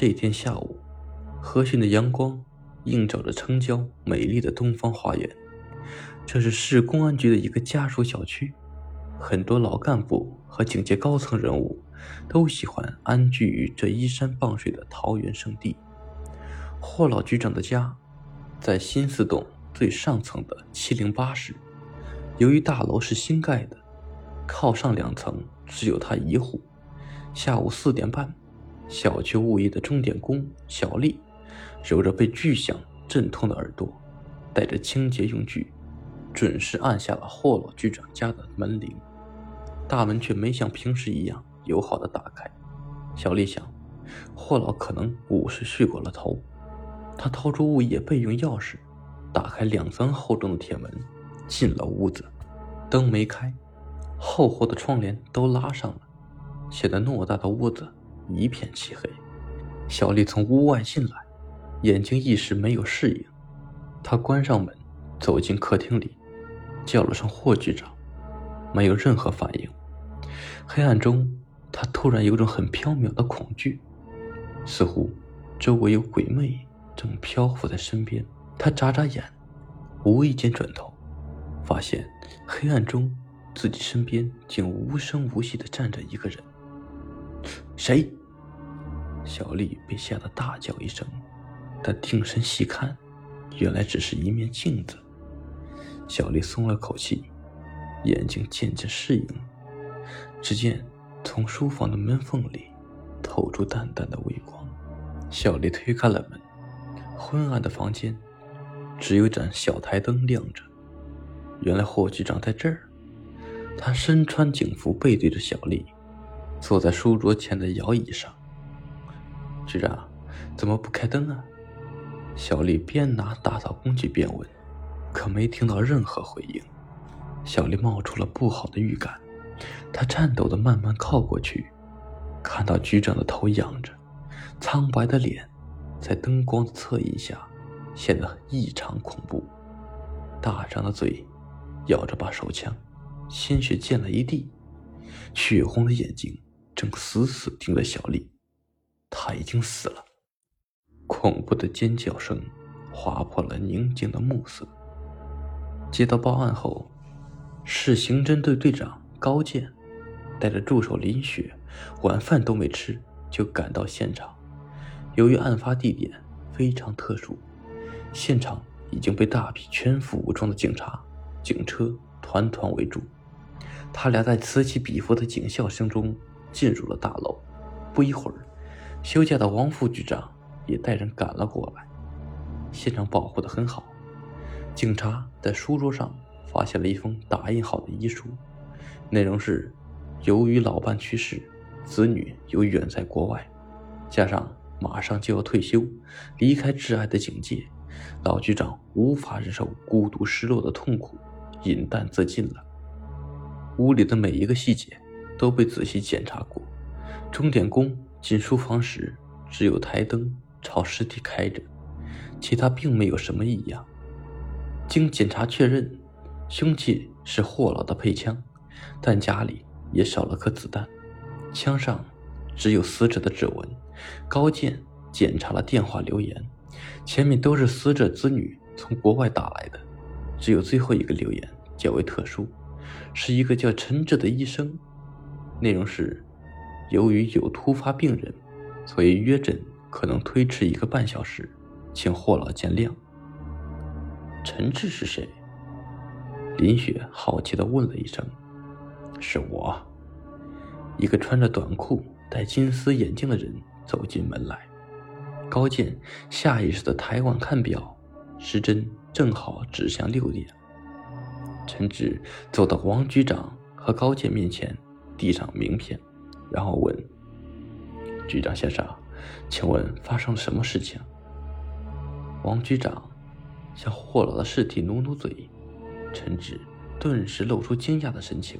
这天下午，和煦的阳光映照着城郊美丽的东方花园。这是市公安局的一个家属小区，很多老干部和警界高层人物都喜欢安居于这依山傍水的桃源圣地。霍老局长的家在新四栋最上层的七零八室，由于大楼是新盖的，靠上两层只有他一户。下午四点半。小区物业的钟点工小丽，揉着被巨响震痛的耳朵，带着清洁用具，准时按下了霍老局长家的门铃。大门却没像平时一样友好的打开。小丽想，霍老可能午时睡过了头。她掏出物业备用钥匙，打开两层厚重的铁门，进了屋子。灯没开，厚厚的窗帘都拉上了，显得偌大的屋子。一片漆黑，小丽从屋外进来，眼睛一时没有适应。她关上门，走进客厅里，叫了声“霍局长”，没有任何反应。黑暗中，她突然有种很飘渺的恐惧，似乎周围有鬼魅正漂浮在身边。她眨眨眼，无意间转头，发现黑暗中自己身边竟无声无息地站着一个人。谁？小丽被吓得大叫一声，她定神细看，原来只是一面镜子。小丽松了口气，眼睛渐渐适应。只见从书房的门缝里透出淡淡的微光。小丽推开了门，昏暗的房间只有盏小台灯亮着。原来霍局长在这儿。他身穿警服，背对着小丽，坐在书桌前的摇椅上。局长，怎么不开灯啊？小丽边拿打扫工具边问，可没听到任何回应。小丽冒出了不好的预感，她颤抖的慢慢靠过去，看到局长的头仰着，苍白的脸在灯光的侧影下显得异常恐怖，大张的嘴咬着把手枪，鲜血溅了一地，血红的眼睛正死死盯着小丽。他已经死了，恐怖的尖叫声划破了宁静的暮色。接到报案后，市刑侦队队长高健带着助手林雪，晚饭都没吃就赶到现场。由于案发地点非常特殊，现场已经被大批全副武装的警察、警车团团围住。他俩在此起彼伏的警校声中进入了大楼。不一会儿。休假的王副局长也带人赶了过来，现场保护的很好。警察在书桌上发现了一封打印好的遗书，内容是：由于老伴去世，子女又远在国外，加上马上就要退休，离开挚爱的警界，老局长无法忍受孤独失落的痛苦，饮弹自尽了。屋里的每一个细节都被仔细检查过，钟点工。进书房时，只有台灯朝尸体开着，其他并没有什么异样。经检查确认，凶器是霍老的配枪，但家里也少了颗子弹。枪上只有死者的指纹。高健检查了电话留言，前面都是死者子女从国外打来的，只有最后一个留言较为特殊，是一个叫陈志的医生，内容是。由于有突发病人，所以约诊可能推迟一个半小时，请霍老见谅。陈志是谁？林雪好奇的问了一声。是我。一个穿着短裤、戴金丝眼镜的人走进门来。高健下意识的抬腕看表，时针正好指向六点。陈志走到王局长和高健面前，递上名片。然后问局长先生：“请问发生了什么事情？”王局长向霍老的尸体努努嘴，陈志顿时露出惊讶的神情。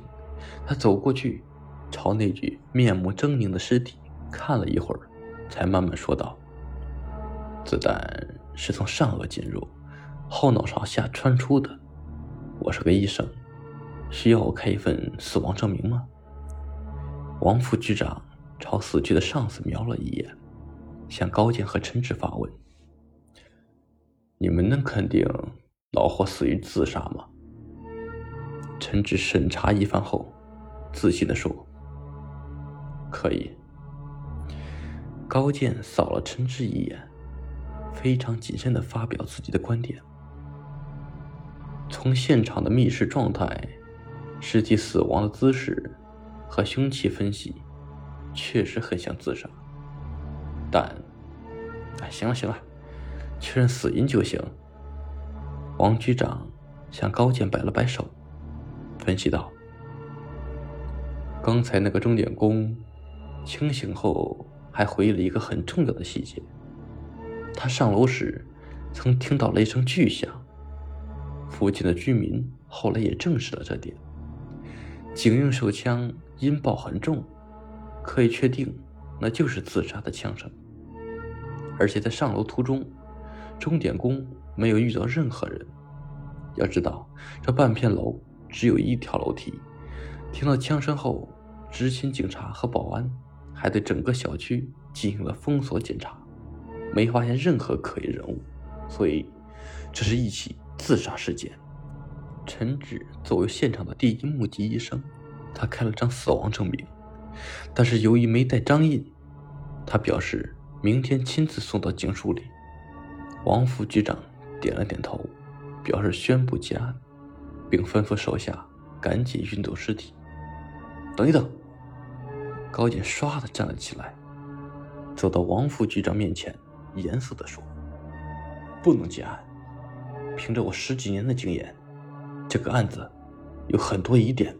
他走过去，朝那具面目狰狞的尸体看了一会儿，才慢慢说道：“子弹是从上颚进入，后脑勺下穿出的。我是个医生，需要我开一份死亡证明吗？”王副局长朝死去的上司瞄了一眼，向高健和陈志发问：“你们能肯定老霍死于自杀吗？”陈志审查一番后，自信地说：“可以。”高健扫了陈志一眼，非常谨慎地发表自己的观点：“从现场的密室状态、尸体死亡的姿势和凶器分析，确实很像自杀。但，哎，行了行了，确认死因就行。”王局长向高健摆了摆手。分析道：“刚才那个钟点工清醒后，还回忆了一个很重要的细节。他上楼时曾听到了一声巨响。附近的居民后来也证实了这点。警用手枪音爆很重，可以确定那就是自杀的枪声。而且在上楼途中，钟点工没有遇到任何人。要知道，这半片楼……”只有一条楼梯。听到枪声后，执勤警察和保安还对整个小区进行了封锁检查，没发现任何可疑人物，所以这是一起自杀事件。陈志作为现场的第一目击医生，他开了张死亡证明，但是由于没带章印，他表示明天亲自送到警署里。王副局长点了点头，表示宣布结案。并吩咐手下赶紧运走尸体。等一等，高健唰的站了起来，走到王副局长面前，严肃的说：“不能结案。凭着我十几年的经验，这个案子有很多疑点。”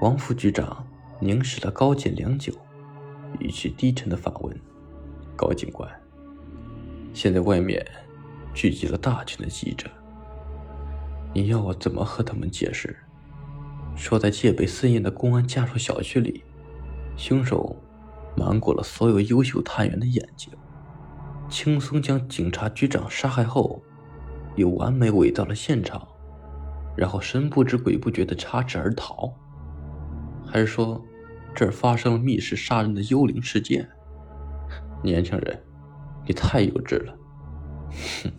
王副局长凝视了高健良久，语气低沉的反问：“高警官，现在外面聚集了大群的记者。”你要我怎么和他们解释？说在戒备森严的公安家属小区里，凶手瞒过了所有优秀探员的眼睛，轻松将警察局长杀害后，又完美伪造了现场，然后神不知鬼不觉的插翅而逃？还是说这儿发生了密室杀人的幽灵事件？年轻人，你太幼稚了！哼！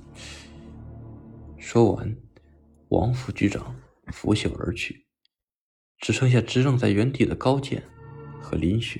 说完。王副局长拂袖而去，只剩下直愣在原地的高健和林雪。